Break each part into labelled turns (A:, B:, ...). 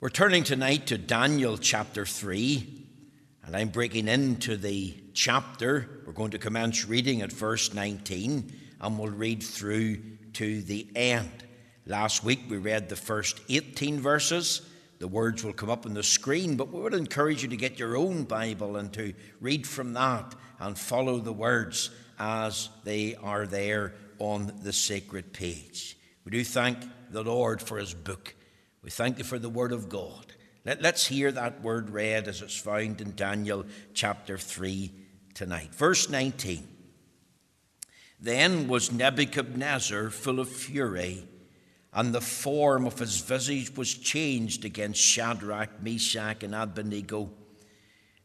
A: We're turning tonight to Daniel chapter 3, and I'm breaking into the chapter. We're going to commence reading at verse 19, and we'll read through to the end. Last week we read the first 18 verses. The words will come up on the screen, but we would encourage you to get your own Bible and to read from that and follow the words as they are there on the sacred page. We do thank the Lord for his book. We thank you for the word of God. Let, us hear that word read as it's found in Daniel chapter 3 tonight. Verse 19. Then was Nebuchadnezzar full of fury, and the form of his visage was changed against Shadrach, Meshach, and Abednego.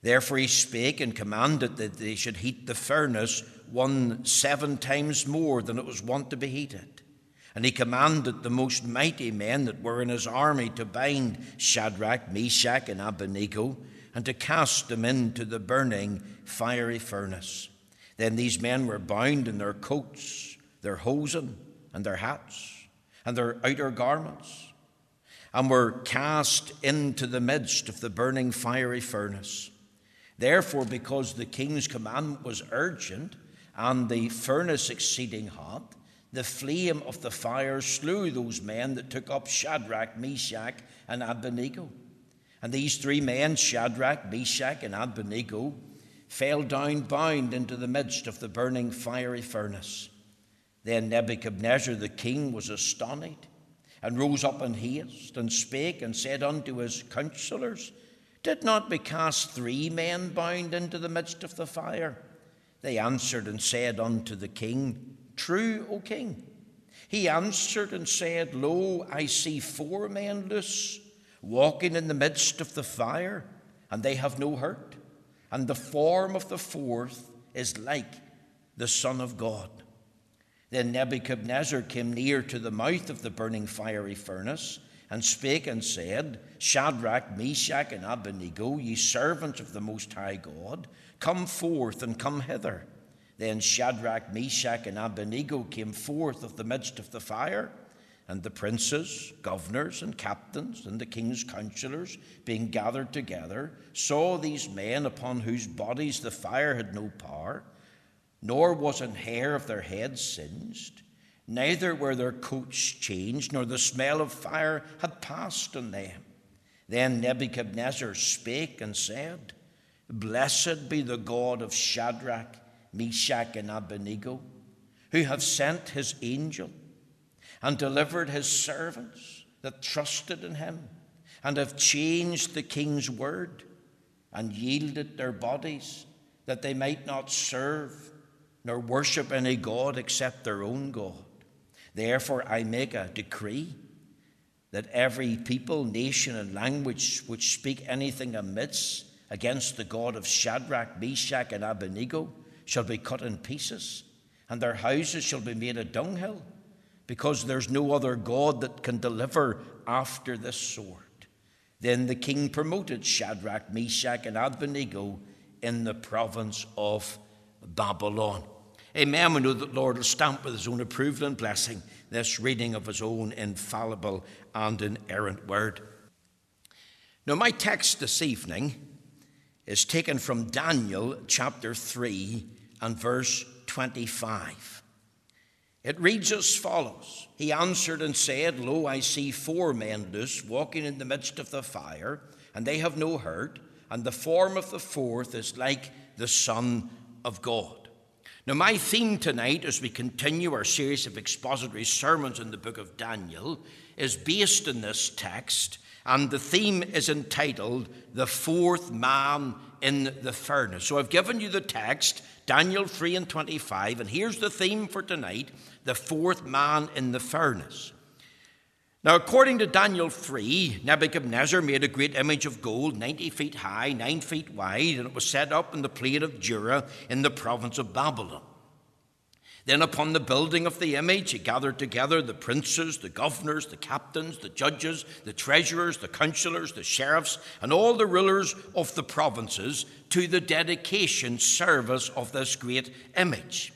A: Therefore he spake and commanded that they should heat the furnace one seven times more than it was wont to be heated. And he commanded the most mighty men that were in his army to bind Shadrach, Meshach, and Abednego, and to cast them into the burning fiery furnace. Then these men were bound in their coats, their hosen, and their hats, and their outer garments, and were cast into the midst of the burning fiery furnace. Therefore, because the king's commandment was urgent, and the furnace exceeding hot, the flame of the fire slew those men that took up Shadrach, Meshach, and Abednego. And these three men, Shadrach, Meshach, and Abednego, fell down bound into the midst of the burning fiery furnace. Then Nebuchadnezzar the king was astonished, and rose up in haste, and spake, and said unto his counselors, Did not we cast three men bound into the midst of the fire? They answered and said unto the king, True, O king. He answered and said, Lo, I see four men loose, walking in the midst of the fire, and they have no hurt. And the form of the fourth is like the Son of God. Then Nebuchadnezzar came near to the mouth of the burning fiery furnace, and spake and said, Shadrach, Meshach, and Abednego, ye servants of the Most High God, come forth and come hither. Then Shadrach, Meshach, and Abednego came forth of the midst of the fire, and the princes, governors, and captains, and the king's counselors, being gathered together, saw these men upon whose bodies the fire had no power, nor was an hair of their heads singed, neither were their coats changed, nor the smell of fire had passed on them. Then Nebuchadnezzar spake and said, Blessed be the God of Shadrach, Meshach, and Abednego, who have sent his angel and delivered his servants that trusted in him and have changed the king's word and yielded their bodies that they might not serve nor worship any God except their own God. Therefore, I make a decree that every people, nation, and language which speak anything amiss against the God of Shadrach, Meshach, and Abednego shall be cut in pieces, and their houses shall be made a dunghill, because there's no other God that can deliver after this sword. Then the king promoted Shadrach, Meshach, and Abednego in the province of Babylon. Amen. We know that Lord will stamp with his own approval and blessing this reading of his own infallible and inerrant word. Now, my text this evening is taken from Daniel chapter 3 and verse 25. It reads as follows He answered and said, Lo, I see four men loose, walking in the midst of the fire, and they have no hurt, and the form of the fourth is like the Son of God. Now, my theme tonight, as we continue our series of expository sermons in the book of Daniel, is based in this text, and the theme is entitled The Fourth Man in the Furnace. So I've given you the text, Daniel 3 and 25, and here's the theme for tonight The Fourth Man in the Furnace. Now, according to Daniel 3, Nebuchadnezzar made a great image of gold, 90 feet high, 9 feet wide, and it was set up in the plain of Dura in the province of Babylon. Then, upon the building of the image, he gathered together the princes, the governors, the captains, the judges, the treasurers, the counselors, the sheriffs, and all the rulers of the provinces to the dedication service of this great image.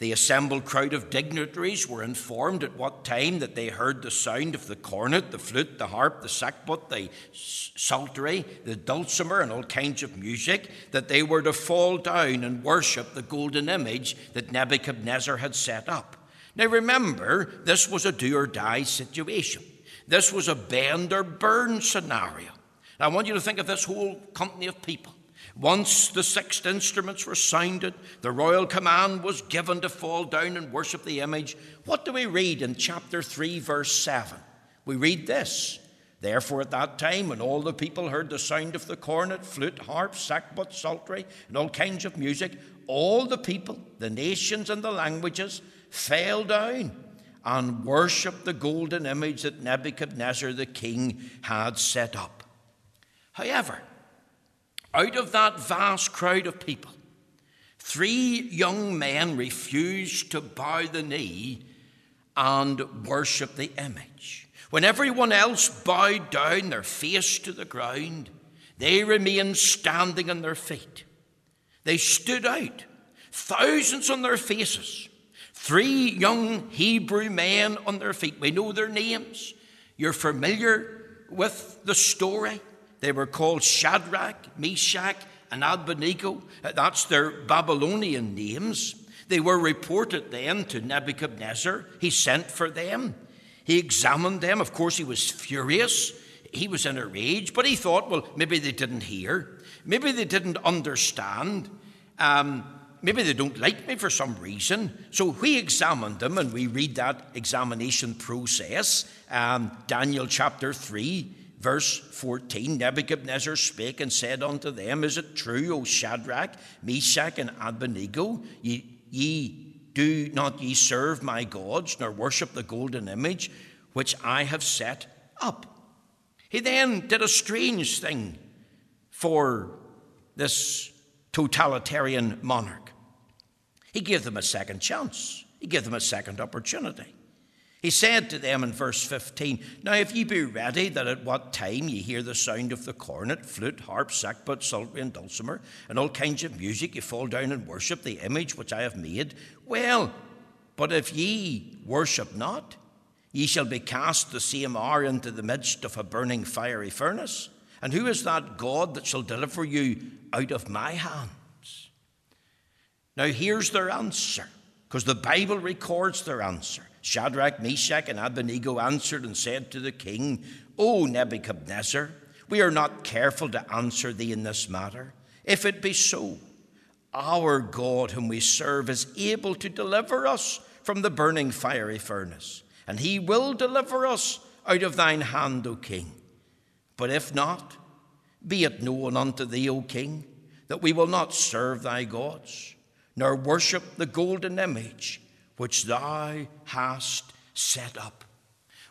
A: The assembled crowd of dignitaries were informed at what time that they heard the sound of the cornet, the flute, the harp, the sackbut, the psaltery, the dulcimer, and all kinds of music, that they were to fall down and worship the golden image that Nebuchadnezzar had set up. Now remember, this was a do or die situation. This was a bend or burn scenario. Now, I want you to think of this whole company of people. Once the sixth instruments were sounded, the royal command was given to fall down and worship the image. What do we read in chapter 3, verse 7? We read this Therefore, at that time, when all the people heard the sound of the cornet, flute, harp, sackbut, psaltery, and all kinds of music, all the people, the nations, and the languages fell down and worshipped the golden image that Nebuchadnezzar the king had set up. However, out of that vast crowd of people, three young men refused to bow the knee and worship the image. When everyone else bowed down their face to the ground, they remained standing on their feet. They stood out, thousands on their faces. Three young Hebrew men on their feet. We know their names. You're familiar with the story. They were called Shadrach, Meshach, and Abednego. That's their Babylonian names. They were reported then to Nebuchadnezzar. He sent for them. He examined them. Of course, he was furious. He was in a rage, but he thought, well, maybe they didn't hear. Maybe they didn't understand. Um, maybe they don't like me for some reason. So we examined them and we read that examination process. Um, Daniel chapter 3 Verse 14 Nebuchadnezzar spake and said unto them, Is it true, O Shadrach, Meshach, and Abednego, ye, ye do not ye serve my gods, nor worship the golden image which I have set up? He then did a strange thing for this totalitarian monarch. He gave them a second chance, he gave them a second opportunity. He said to them in verse 15, Now if ye be ready, that at what time ye hear the sound of the cornet, flute, harp, sackbut, psaltery, and dulcimer, and all kinds of music, ye fall down and worship the image which I have made, well, but if ye worship not, ye shall be cast the same hour into the midst of a burning fiery furnace. And who is that God that shall deliver you out of my hands? Now here's their answer, because the Bible records their answer. Shadrach, Meshach, and Abednego answered and said to the king, O Nebuchadnezzar, we are not careful to answer thee in this matter. If it be so, our God, whom we serve, is able to deliver us from the burning fiery furnace, and he will deliver us out of thine hand, O king. But if not, be it known unto thee, O king, that we will not serve thy gods, nor worship the golden image which thou hast set up.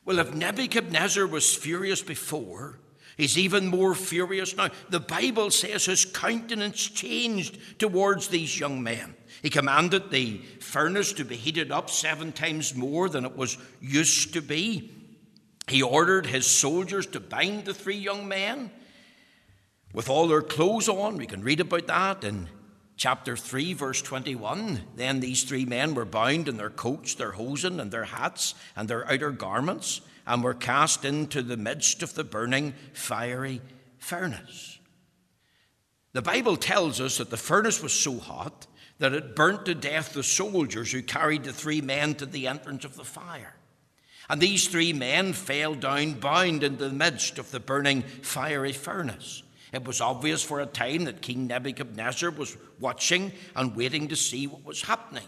A: Well, if Nebuchadnezzar was furious before, he's even more furious now. The Bible says his countenance changed towards these young men. He commanded the furnace to be heated up seven times more than it was used to be. He ordered his soldiers to bind the three young men with all their clothes on. We can read about that in chapter 3, verse 21. Then these three men were bound in their coats, their hosen, and their hats, and their outer garments, and were cast into the midst of the burning fiery furnace. The Bible tells us that the furnace was so hot that it burnt to death the soldiers who carried the three men to the entrance of the fire. And these three men fell down bound in the midst of the burning fiery furnace. It was obvious for a time that King Nebuchadnezzar was watching and waiting to see what was happening,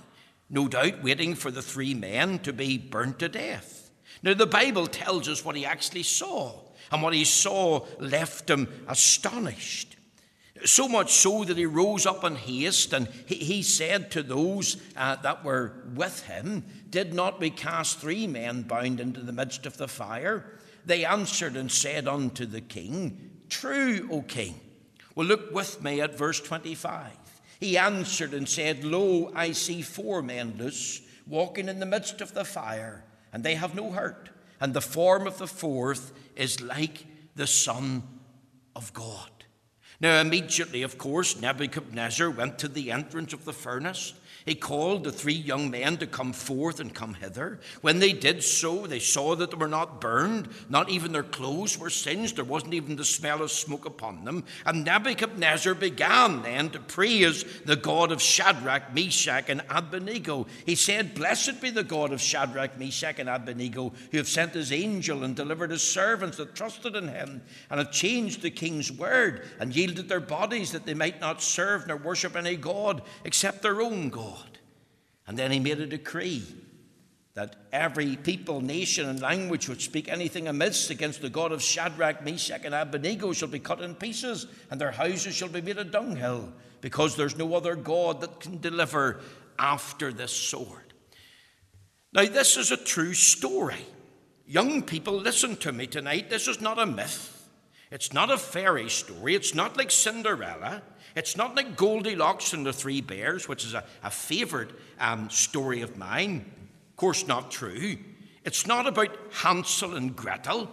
A: no doubt waiting for the three men to be burnt to death. Now, the Bible tells us what he actually saw, and what he saw left him astonished. So much so that he rose up in haste and he, said to those uh, that were with him, Did not we cast three men bound into the midst of the fire? They answered and said unto the king, true, O king? Well, look with me at verse 25. He answered and said, Lo, I see four men loose, walking in the midst of the fire, and they have no hurt. And the form of the fourth is like the Son of God. Now, immediately, of course, Nebuchadnezzar went to the entrance of the furnace. He called the three young men to come forth and come hither. When they did so, they saw that they were not burned, not even their clothes were singed, there wasn't even the smell of smoke upon them. And Nebuchadnezzar began then to praise the God of Shadrach, Meshach, and Abednego. He said, Blessed be the God of Shadrach, Meshach, and Abednego, who have sent his angel and delivered his servants that trusted in him, and have changed the king's word, and yielded their bodies that they might not serve nor worship any God except their own God. And then he made a decree that every people, nation, and language which speak anything amiss against the God of Shadrach, Meshach, and Abednego shall be cut in pieces, and their houses shall be made a dunghill, because there's no other God that can deliver after this sword. Now, this is a true story. Young people, listen to me tonight. This is not a myth. It's not a fairy story. It's not like Cinderella. It's not like Goldilocks and the Three Bears, which is a, a favourite um, story of mine. Of course, not true. It's not about Hansel and Gretel.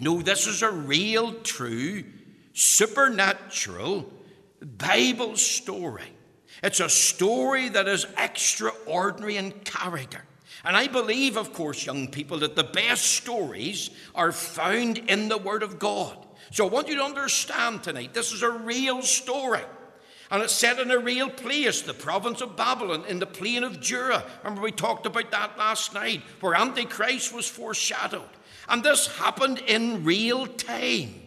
A: No, this is a real, true, supernatural Bible story. It's a story that is extraordinary in character. And I believe, of course, young people, that the best stories are found in the Word of God. So I want you to understand tonight this is a real story. And it's set in a real place, the province of Babylon, in the plain of Dura. Remember, we talked about that last night, where Antichrist was foreshadowed. And this happened in real time.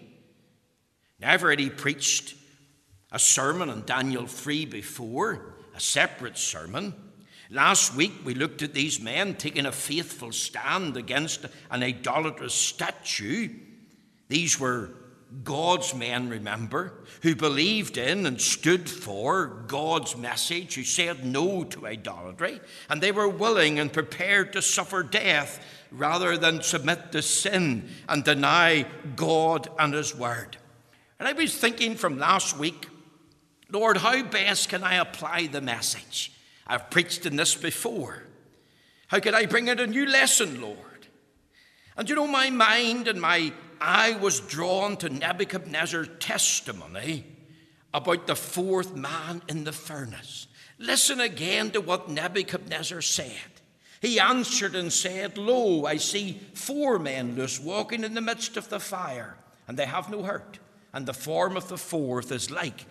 A: Never had he preached a sermon on Daniel 3 before, a separate sermon. Last week, we looked at these men taking a faithful stand against an idolatrous statue. These were God's men, remember, who believed in and stood for God's message, who said no to idolatry, and they were willing and prepared to suffer death rather than submit to sin and deny God and His Word. And I was thinking from last week, Lord, how best can I apply the message? I've preached in this before. How could I bring in a new lesson, Lord? And you know, my mind and my eye was drawn to Nebuchadnezzar's testimony about the fourth man in the furnace. Listen again to what Nebuchadnezzar said. He answered and said, Lo, I see four men loose walking in the midst of the fire, and they have no hurt, and the form of the fourth is like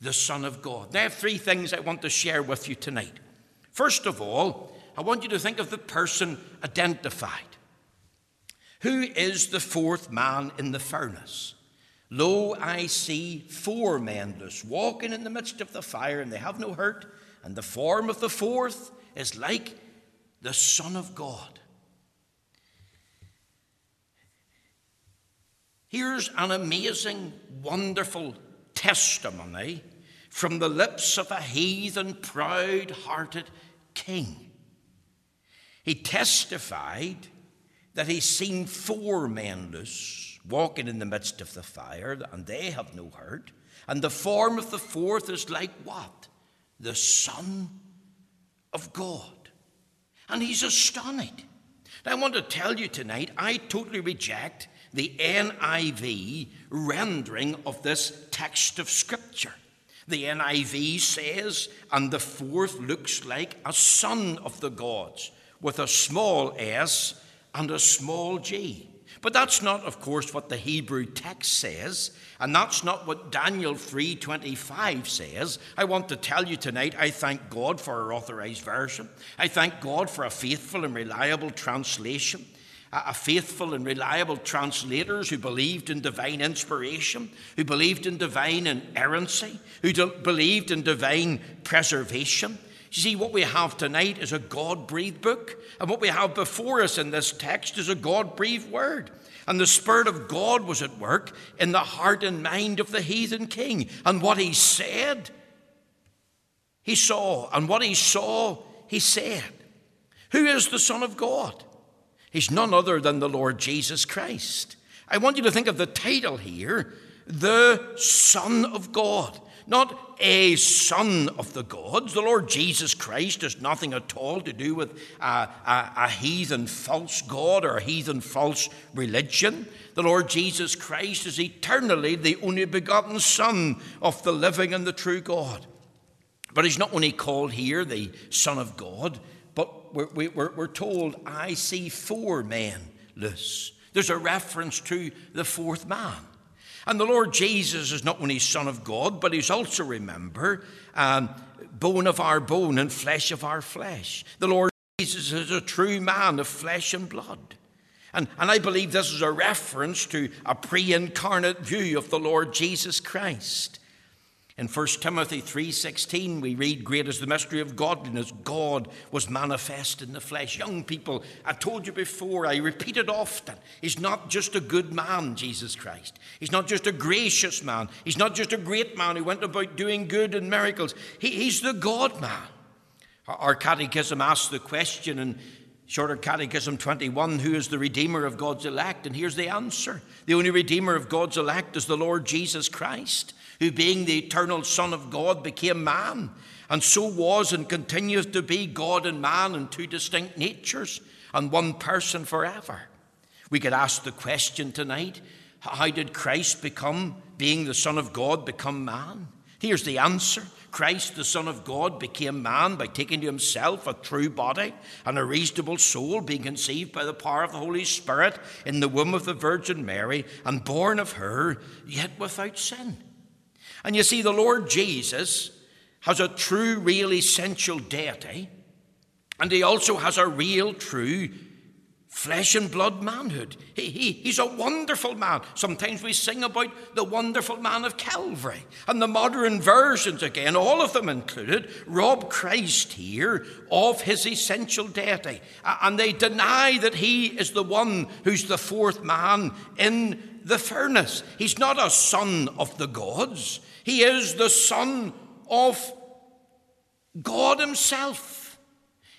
A: the Son of God. I have three things I want to share with you tonight. First of all, I want you to think of the person identified. Who is the fourth man in the furnace? Lo, I see four men thus walking in the midst of the fire, and they have no hurt, and the form of the fourth is like the Son of God. Here's an amazing, wonderful testimony from the lips of a heathen, proud hearted king. He testified that he's seen four men loose walking in the midst of the fire, and they have no hurt. And the form of the fourth is like what? The Son of God. And he's astonished. Now, I want to tell you tonight, I totally reject the NIV rendering of this text of Scripture. The NIV says, and the fourth looks like a son of the gods, with a small s and a small g. But that's not, of course, what the Hebrew text says, and that's not what Daniel 3:25 says. I want to tell you tonight, I thank God for our authorized version. I thank God for a faithful and reliable translation a faithful and reliable translators who believed in divine inspiration, who believed in divine inerrancy, who believed in divine preservation. You see, what we have tonight is a God breathed book, and what we have before us in this text is a God breathed word. And the Spirit of God was at work in the heart and mind of the heathen king. And what he said, he saw. And what he saw, he said. Who is the Son of God? He's none other than the Lord Jesus Christ. I want you to think of the title here the Son of God. Not a son of the gods. The Lord Jesus Christ has nothing at all to do with a, a, a heathen false God or a heathen false religion. The Lord Jesus Christ is eternally the only begotten Son of the living and the true God. But he's not only called here the Son of God, but we're, we're, we're told, I see four men loose. There's a reference to the fourth man. And the Lord Jesus is not only Son of God, but he's also, remember, um, bone of our bone and flesh of our flesh. The Lord Jesus is a true man of flesh and blood. And, and I believe this is a reference to a pre incarnate view of the Lord Jesus Christ. In 1 Timothy 3:16 we read great is the mystery of godliness God was manifest in the flesh. Young people, I told you before, I repeat it often. He's not just a good man, Jesus Christ. He's not just a gracious man. He's not just a great man who went about doing good and miracles. He, he's the God man. Our catechism asks the question in Shorter Catechism 21 Who is the Redeemer of God's elect? And here's the answer The only Redeemer of God's elect is the Lord Jesus Christ who, being the eternal Son of God, became man, and so was and continues to be God and man in two distinct natures and one person forever. We could ask the question tonight how did Christ become, being the Son of God, become man? Here's the answer Christ, the Son of God, became man by taking to himself a true body and a reasonable soul, being conceived by the power of the Holy Spirit in the womb of the Virgin Mary and born of her, yet without sin. And you see, the Lord Jesus has a true, real, essential deity, and he also has a real, true flesh and blood manhood. He, he, he's a wonderful man. Sometimes we sing about the wonderful man of Calvary. And the modern versions, again, all of them included, rob Christ here of his essential deity. And they deny that he is the one who's the fourth man in the furnace. He's not a son of the gods, he is the son of God Himself.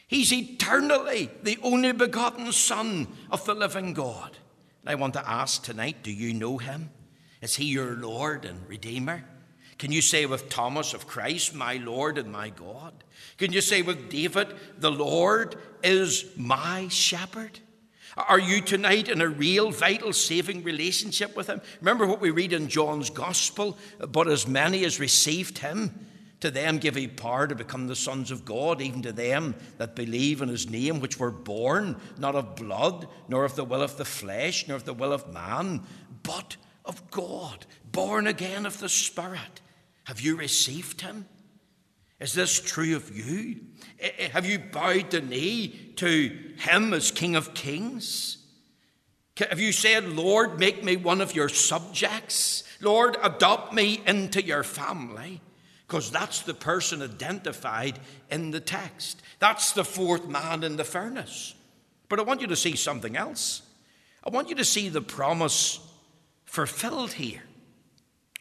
A: He's eternally the only begotten Son of the living God. And I want to ask tonight do you know Him? Is He your Lord and Redeemer? Can you say with Thomas of Christ, My Lord and my God? Can you say with David, The Lord is my shepherd? Are you tonight in a real, vital, saving relationship with Him? Remember what we read in John's Gospel? But as many as received Him, to them give He power to become the sons of God, even to them that believe in His name, which were born not of blood, nor of the will of the flesh, nor of the will of man, but of God, born again of the Spirit. Have you received Him? Is this true of you? Have you bowed the knee to Him as King of Kings? Have you said, Lord, make me one of your subjects? Lord, adopt me into your family? Because that's the person identified in the text. That's the fourth man in the furnace. But I want you to see something else. I want you to see the promise fulfilled here.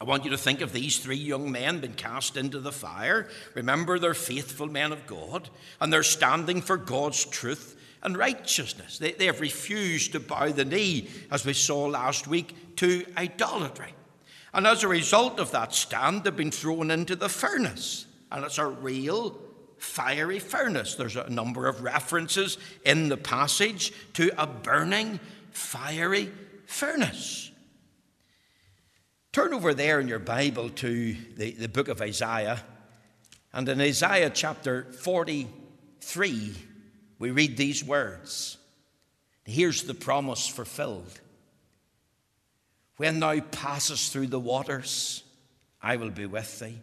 A: I want you to think of these three young men being cast into the fire. Remember, they're faithful men of God, and they're standing for God's truth and righteousness. They, they have refused to bow the knee, as we saw last week, to idolatry. And as a result of that stand, they've been thrown into the furnace. And it's a real fiery furnace. There's a number of references in the passage to a burning, fiery furnace. Turn over there in your Bible to the, the book of Isaiah. And in Isaiah chapter 43, we read these words. Here's the promise fulfilled. When thou passest through the waters, I will be with thee.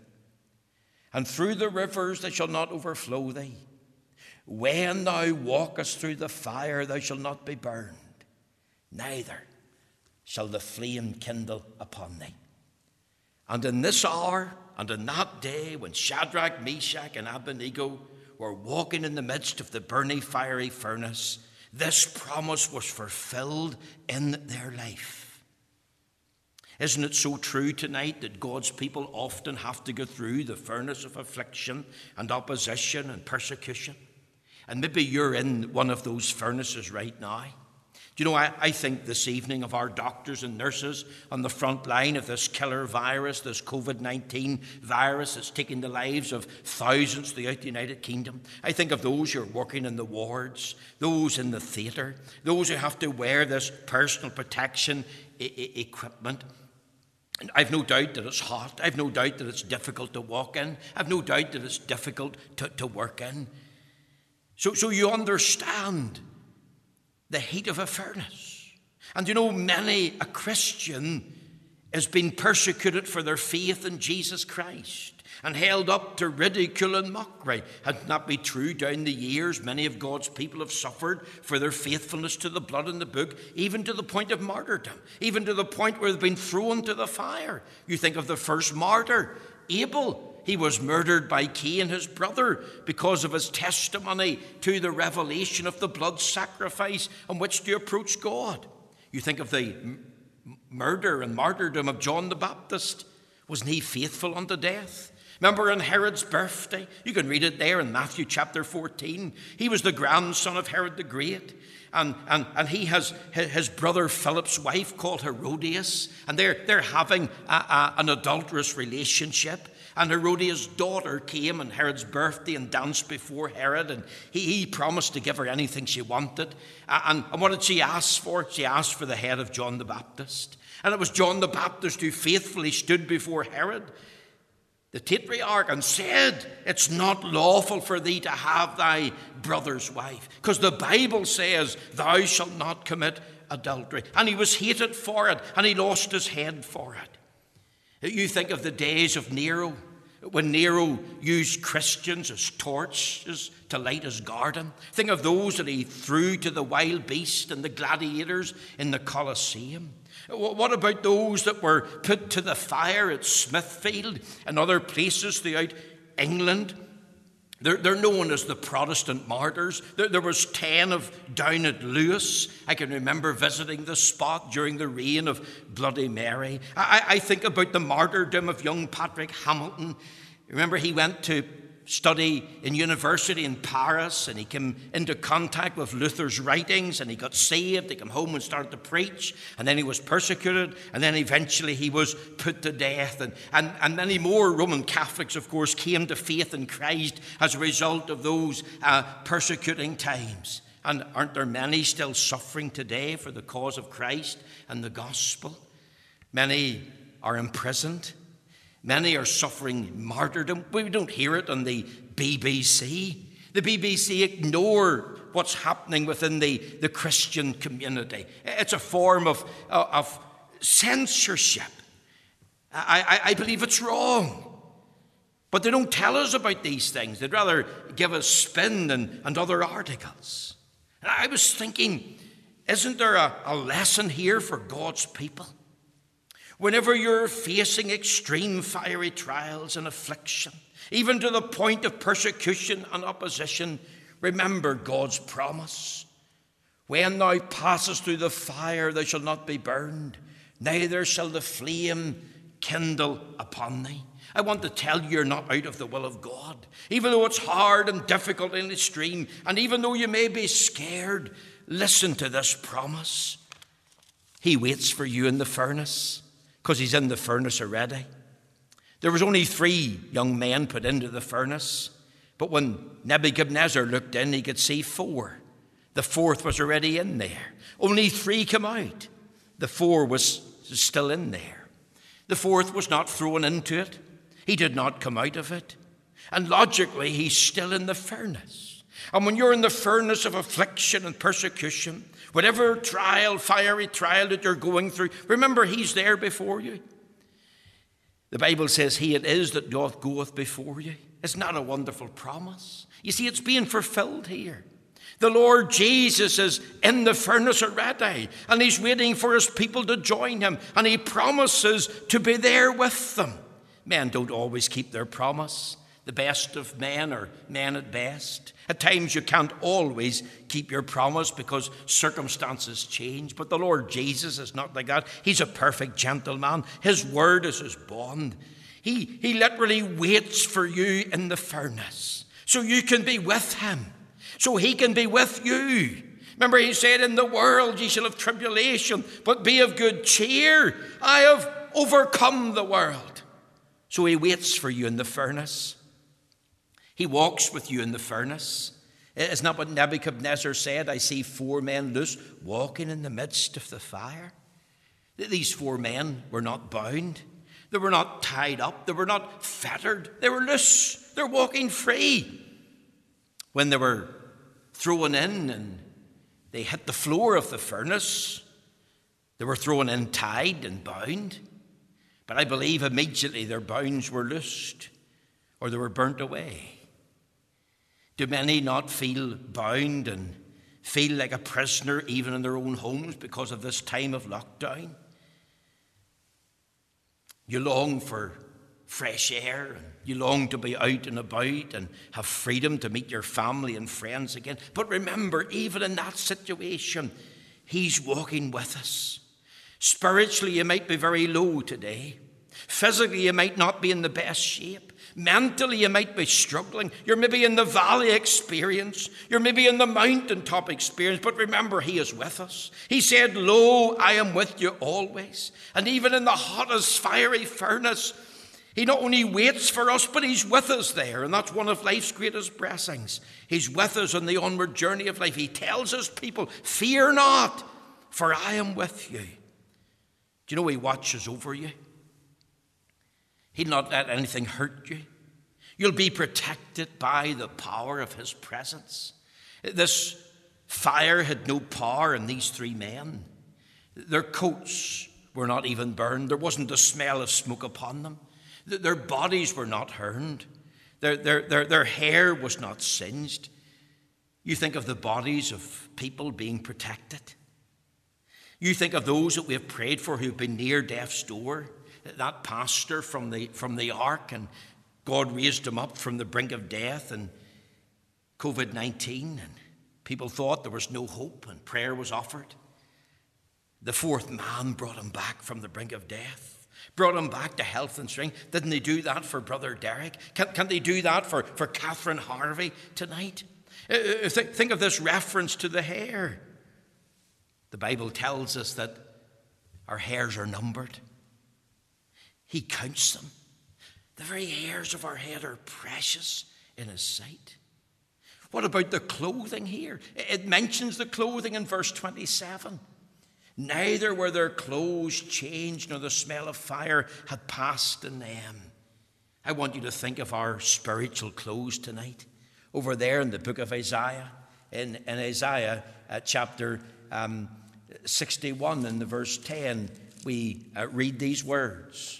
A: And through the rivers, they shall not overflow thee. When thou walkest through the fire, thou shalt not be burned, neither shall the flame kindle upon thee. And in this hour and in that day when Shadrach, Meshach, and Abednego were walking in the midst of the burning fiery furnace, this promise was fulfilled in their life. Isn't it so true tonight that God's people often have to go through the furnace of affliction and opposition and persecution? And maybe you're in one of those furnaces right now. Do you know, I, I think this evening of our doctors and nurses on the front line of this killer virus, this COVID 19 virus that's taking the lives of thousands throughout the United Kingdom. I think of those who are working in the wards, those in the theatre, those who have to wear this personal protection I- I- equipment. I've no doubt that it's hot. I've no doubt that it's difficult to walk in. I've no doubt that it's difficult to, to work in. So, so you understand the heat of a furnace. And you know, many a Christian has been persecuted for their faith in Jesus Christ and held up to ridicule and mockery. Had not be true down the years, many of God's people have suffered for their faithfulness to the blood in the book, even to the point of martyrdom, even to the point where they've been thrown to the fire. You think of the first martyr, Abel. He was murdered by Cain, his brother, because of his testimony to the revelation of the blood sacrifice on which to approach God. You think of the m- murder and martyrdom of John the Baptist. Wasn't he faithful unto death? Remember on Herod's birthday? You can read it there in Matthew chapter 14. He was the grandson of Herod the Great. And, and, and he has his brother Philip's wife called Herodias, and they're, they're having a, a, an adulterous relationship. And Herodias' daughter came on Herod's birthday and danced before Herod, and he, he promised to give her anything she wanted. And, and what did she ask for? She asked for the head of John the Baptist. And it was John the Baptist who faithfully stood before Herod the tetrarch and said, It's not lawful for thee to have thy brother's wife, because the Bible says, Thou shalt not commit adultery. And he was hated for it, and he lost his head for it. You think of the days of Nero, when Nero used Christians as torches to light his garden. Think of those that he threw to the wild beasts and the gladiators in the Colosseum. What about those that were put to the fire at Smithfield and other places throughout England? They're, they're known as the Protestant martyrs. There, there, was 10 of down at Lewes. I can remember visiting the spot during the reign of Bloody Mary. I, I think about the martyrdom of young Patrick Hamilton. Remember, he went to study in university in Paris and he came into contact with Luther's writings and he got saved. He came home and started to preach and then he was persecuted and then eventually he was put to death. And, and, and many more Roman Catholics, of course, came to faith in Christ as a result of those uh, persecuting times. And aren't there many still suffering today for the cause of Christ and the gospel? Many are imprisoned. Many are suffering martyrdom. We don't hear it on the BBC. The BBC ignore what's happening within the, the Christian community. It's a form of, uh, of censorship. I, I, I believe it's wrong. But they don't tell us about these things. They'd rather give us spin and, and other articles. And I was thinking, isn't there a, a lesson here for God's people? Whenever you're facing extreme fiery trials and affliction, even to the point of persecution and opposition, remember God's promise. When thou passest through the fire, thou shalt not be burned, neither shall the flame kindle upon thee. I want to tell you you're not out of the will of God. Even though it's hard and difficult and extreme, and even though you may be scared, listen to this promise. He waits for you in the furnace because he's in the furnace already. There was only three young men put into the furnace, but when Nebuchadnezzar looked in, he could see four. The fourth was already in there. Only three come out. The four was still in there. The fourth was not thrown into it. He did not come out of it. And logically, he's still in the furnace. And when you're in the furnace of affliction and persecution, Whatever trial, fiery trial that you're going through, remember He's there before you. The Bible says, He it is that doth goeth before you. It's not a wonderful promise. You see, it's being fulfilled here. The Lord Jesus is in the furnace already, and He's waiting for His people to join Him, and He promises to be there with them. Men don't always keep their promise. The best of men or men at best. At times you can't always keep your promise because circumstances change, but the Lord Jesus is not like that. He's a perfect gentleman. His word is his bond. He, he literally waits for you in the furnace so you can be with him, so he can be with you. Remember, he said, In the world ye shall have tribulation, but be of good cheer. I have overcome the world. So he waits for you in the furnace. He walks with you in the furnace. Isn't that what Nebuchadnezzar said? I see four men loose walking in the midst of the fire. These four men were not bound. They were not tied up, they were not fettered, they were loose, they're walking free. When they were thrown in and they hit the floor of the furnace, they were thrown in tied and bound. But I believe immediately their bounds were loosed or they were burnt away. Do many not feel bound and feel like a prisoner even in their own homes because of this time of lockdown? You long for fresh air and you long to be out and about and have freedom to meet your family and friends again. But remember, even in that situation, He's walking with us. Spiritually, you might be very low today. Physically, you might not be in the best shape. Mentally, you might be struggling. You're maybe in the valley experience. You're maybe in the mountaintop experience. But remember, He is with us. He said, Lo, I am with you always. And even in the hottest fiery furnace, He not only waits for us, but He's with us there. And that's one of life's greatest blessings. He's with us on the onward journey of life. He tells us, people, fear not, for I am with you. Do you know He watches over you? He'll not let anything hurt you. You'll be protected by the power of His presence. This fire had no power in these three men. Their coats were not even burned, there wasn't a smell of smoke upon them. Their bodies were not burned, their, their, their, their hair was not singed. You think of the bodies of people being protected. You think of those that we have prayed for who've been near death's door that pastor from the, from the ark, and God raised him up from the brink of death and COVID 19, and people thought there was no hope, and prayer was offered. The fourth man brought him back from the brink of death, brought him back to health and strength. Didn't they do that for Brother Derek? Can, can they do that for, for Catherine Harvey tonight? Uh, uh think of this reference to the hair. The Bible tells us that our hairs are numbered. He counts them. The very hairs of our head are precious in His sight. What about the clothing here? It mentions the clothing in verse 27. Neither were their clothes changed, nor the smell of fire had passed in them. I want you to think of our spiritual clothes tonight. Over there in the book of Isaiah, in, in Isaiah uh, chapter um, 61, in the verse 10, we uh, read these words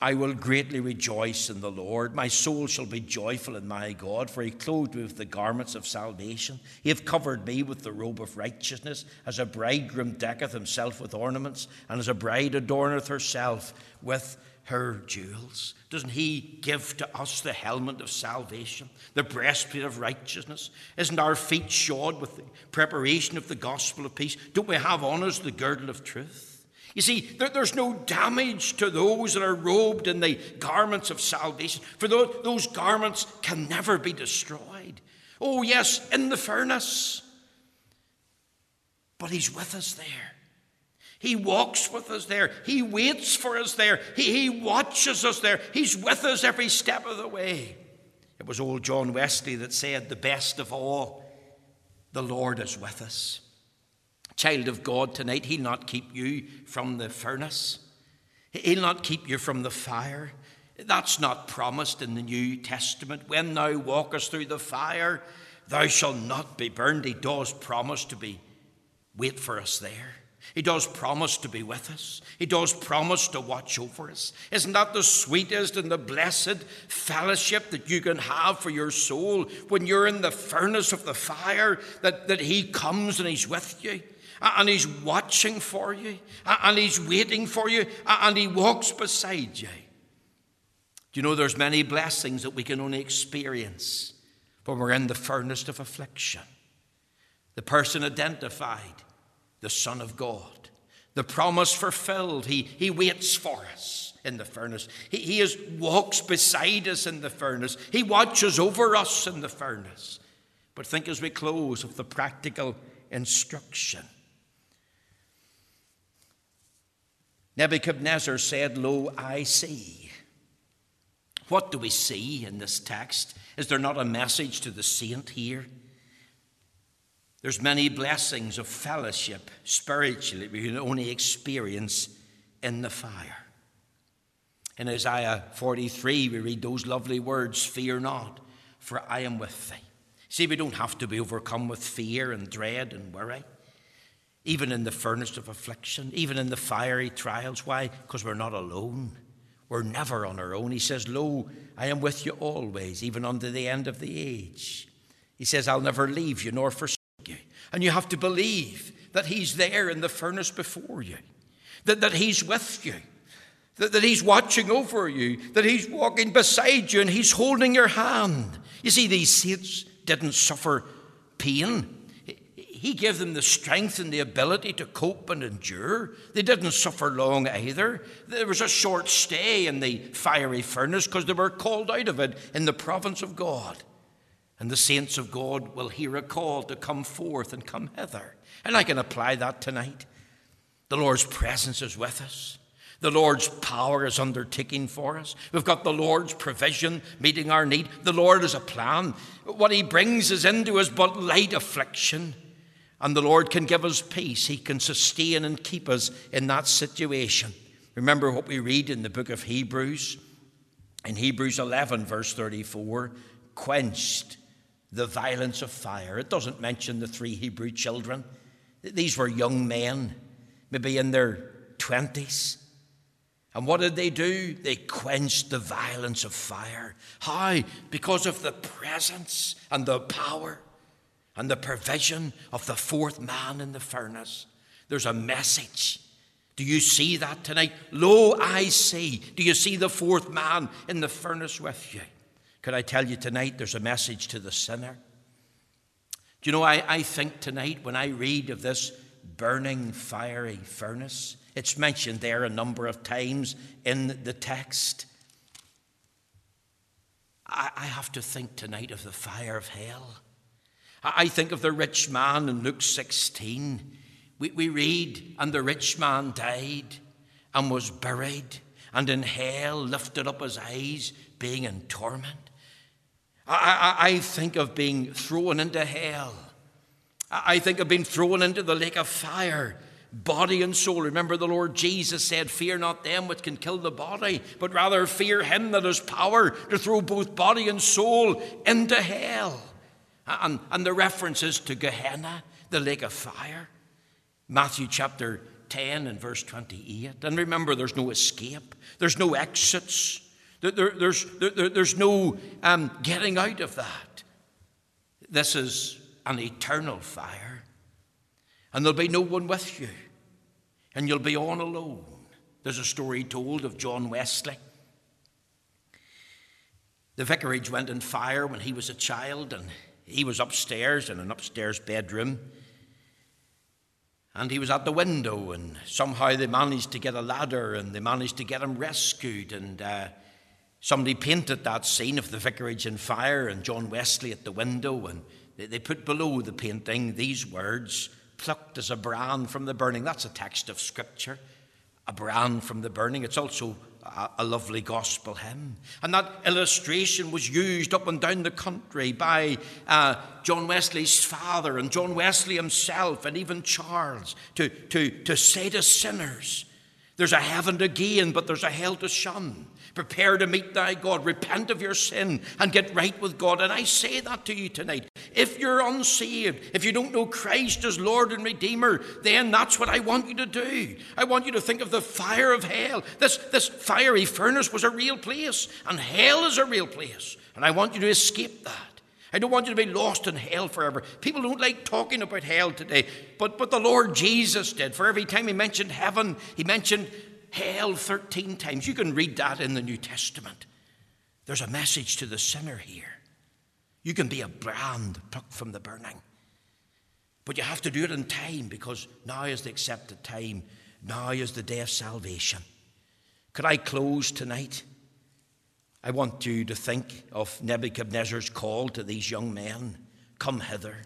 A: I will greatly rejoice in the Lord. My soul shall be joyful in my God, for he clothed me with the garments of salvation. He hath covered me with the robe of righteousness, as a bridegroom decketh himself with ornaments, and as a bride adorneth herself with her jewels. Doesn't he give to us the helmet of salvation, the breastplate of righteousness? Isn't our feet shod with the preparation of the gospel of peace? Don't we have on us the girdle of truth? You see, there's no damage to those that are robed in the garments of salvation, for those garments can never be destroyed. Oh, yes, in the furnace. But He's with us there. He walks with us there. He waits for us there. He, he watches us there. He's with us every step of the way. It was old John Wesley that said, The best of all, the Lord is with us. Child of God, tonight, He'll not keep you from the furnace, He'll not keep you from the fire. That's not promised in the New Testament. When thou walkest through the fire, thou shalt not be burned. He does promise to be, wait for us there. He does promise to be with us. He does promise to watch over us. Isn't that the sweetest and the blessed fellowship that you can have for your soul when you're in the furnace of the fire? That, that He comes and He's with you and He's watching for you, and He's waiting for you, and He walks beside you. Do you know there's many blessings that we can only experience when we're in the furnace of affliction? The person identified, the Son of God. The promise fulfilled. He, he waits for us in the furnace. He, he is, walks beside us in the furnace. He watches over us in the furnace. But think as we close of the practical instruction. Nebuchadnezzar said, Lo, I see. What do we see in this text? Is there not a message to the saint here? There's many blessings of fellowship spiritually we can only experience in the fire. In Isaiah 43, we read those lovely words Fear not, for I am with thee. See, we don't have to be overcome with fear and dread and worry, even in the furnace of affliction, even in the fiery trials. Why? Because we're not alone. We're never on our own. He says, Lo, I am with you always, even unto the end of the age. He says, I'll never leave you nor forsake you. And you have to believe that He's there in the furnace before you, that, that He's with you, that, that He's watching over you, that He's walking beside you, and He's holding your hand. You see, these saints didn't suffer pain. He gave them the strength and the ability to cope and endure. They didn't suffer long either. There was a short stay in the fiery furnace because they were called out of it in the province of God. And the saints of God will hear a call to come forth and come hither. And I can apply that tonight. The Lord's presence is with us. The Lord's power is undertaking for us. We've got the Lord's provision meeting our need. The Lord has a plan. What He brings us into is but light affliction. And the Lord can give us peace. He can sustain and keep us in that situation. Remember what we read in the book of Hebrews? In Hebrews 11, verse 34, quenched the violence of fire. It doesn't mention the three Hebrew children. These were young men, maybe in their 20s. And what did they do? They quenched the violence of fire. How? Because of the presence and the power and the provision of the fourth man in the furnace. There's a message. Do you see that tonight? Lo, I see. Do you see the fourth man in the furnace with you? Could I tell you tonight there's a message to the sinner? Do you know, I, I think tonight when I read of this burning fiery furnace, it's mentioned there a number of times in the text. I, I have to think tonight of the fire of hell. I think of the rich man in Luke 16. We, we read, and the rich man died and was buried, and in hell lifted up his eyes, being in torment. I, I, I think of being thrown into hell. I think of being thrown into the lake of fire, body and soul. Remember, the Lord Jesus said, Fear not them which can kill the body, but rather fear him that has power to throw both body and soul into hell. And, and the references to Gehenna, the lake of fire. Matthew chapter 10 and verse 28. And remember, there's no escape, there's no exits, there, there, there's, there, there's no um, getting out of that. This is an eternal fire, and there'll be no one with you, and you'll be on alone. There's a story told of John Wesley. The vicarage went in fire when he was a child, and he was upstairs in an upstairs bedroom. And he was at the window, and somehow they managed to get a ladder and they managed to get him rescued. And uh, somebody painted that scene of the vicarage in fire and John Wesley at the window. And they, they put below the painting these words plucked as a brand from the burning. That's a text of scripture. A brand from the burning. It's also a, lovely gospel hymn. And that illustration was used up and down the country by uh, John Wesley's father and John Wesley himself and even Charles to, to, to say to sinners, there's a heaven to gain, but there's a hell to shun. Prepare to meet thy God. Repent of your sin and get right with God. And I say that to you tonight. If you're unsaved, if you don't know Christ as Lord and Redeemer, then that's what I want you to do. I want you to think of the fire of hell. This, this fiery furnace was a real place, and hell is a real place. And I want you to escape that. I don't want you to be lost in hell forever. People don't like talking about hell today, but, but the Lord Jesus did. For every time he mentioned heaven, he mentioned hell 13 times. You can read that in the New Testament. There's a message to the sinner here. You can be a brand plucked from the burning. But you have to do it in time because now is the accepted time. Now is the day of salvation. Could I close tonight? I want you to think of Nebuchadnezzar's call to these young men come hither,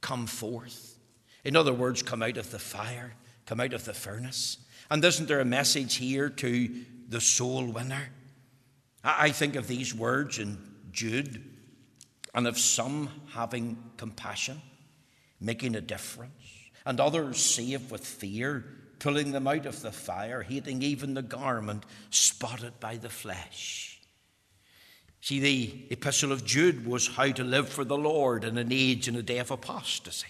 A: come forth. In other words, come out of the fire, come out of the furnace. And isn't there a message here to the soul winner? I think of these words in Jude, and of some having compassion, making a difference, and others saved with fear, pulling them out of the fire, hating even the garment spotted by the flesh. See, the epistle of Jude was how to live for the Lord in an age and a day of apostasy.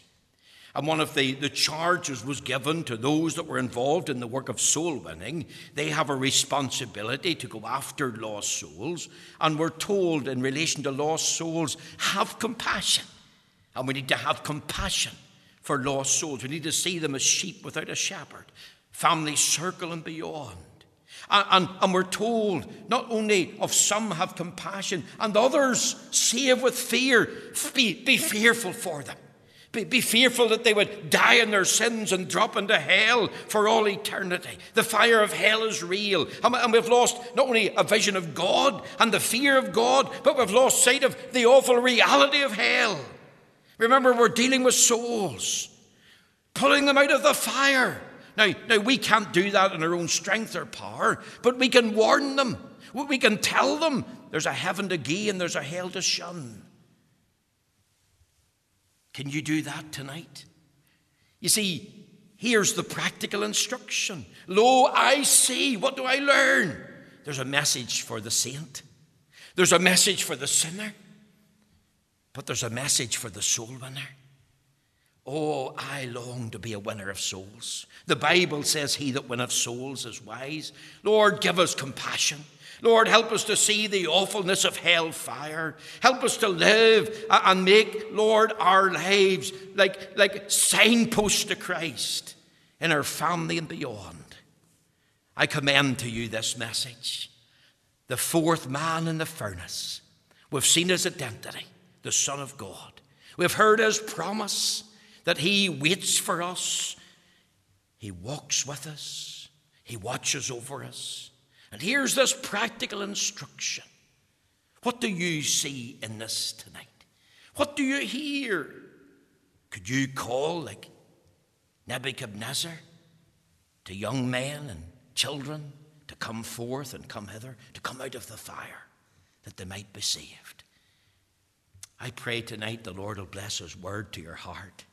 A: And one of the, the charges was given to those that were involved in the work of soul winning. They have a responsibility to go after lost souls. And we're told in relation to lost souls, have compassion. And we need to have compassion for lost souls. We need to see them as sheep without a shepherd, family circle and beyond. And, and, and, we're told not only of some have compassion and others save with fear, be, be fearful for them. Be, be fearful that they would die in their sins and drop into hell for all eternity. The fire of hell is real. And, we've lost not only a vision of God and the fear of God, but we've lost sight of the awful reality of hell. Remember, we're dealing with souls, pulling them out of the fire. Now, now, we can't do that in our own strength or power, but we can warn them. We can tell them there's a heaven to gain and there's a hell to shun. Can you do that tonight? You see, here's the practical instruction Lo, I see. What do I learn? There's a message for the saint, there's a message for the sinner, but there's a message for the soul winner. Oh, I long to be a winner of souls. The Bible says, He that winneth souls is wise. Lord, give us compassion. Lord, help us to see the awfulness of hell fire. Help us to live and make, Lord, our lives like, like signposts to Christ in our family and beyond. I commend to you this message. The fourth man in the furnace. We've seen his identity, the Son of God. We've heard his promise that he waits for us, he walks with us, he watches over us. And here's this practical instruction. What do you see in this tonight? What do you hear? Could you call like Nebuchadnezzar to young men and children to come forth and come hither, to come out of the fire, that they might be saved? I pray tonight the Lord will bless His word to your heart.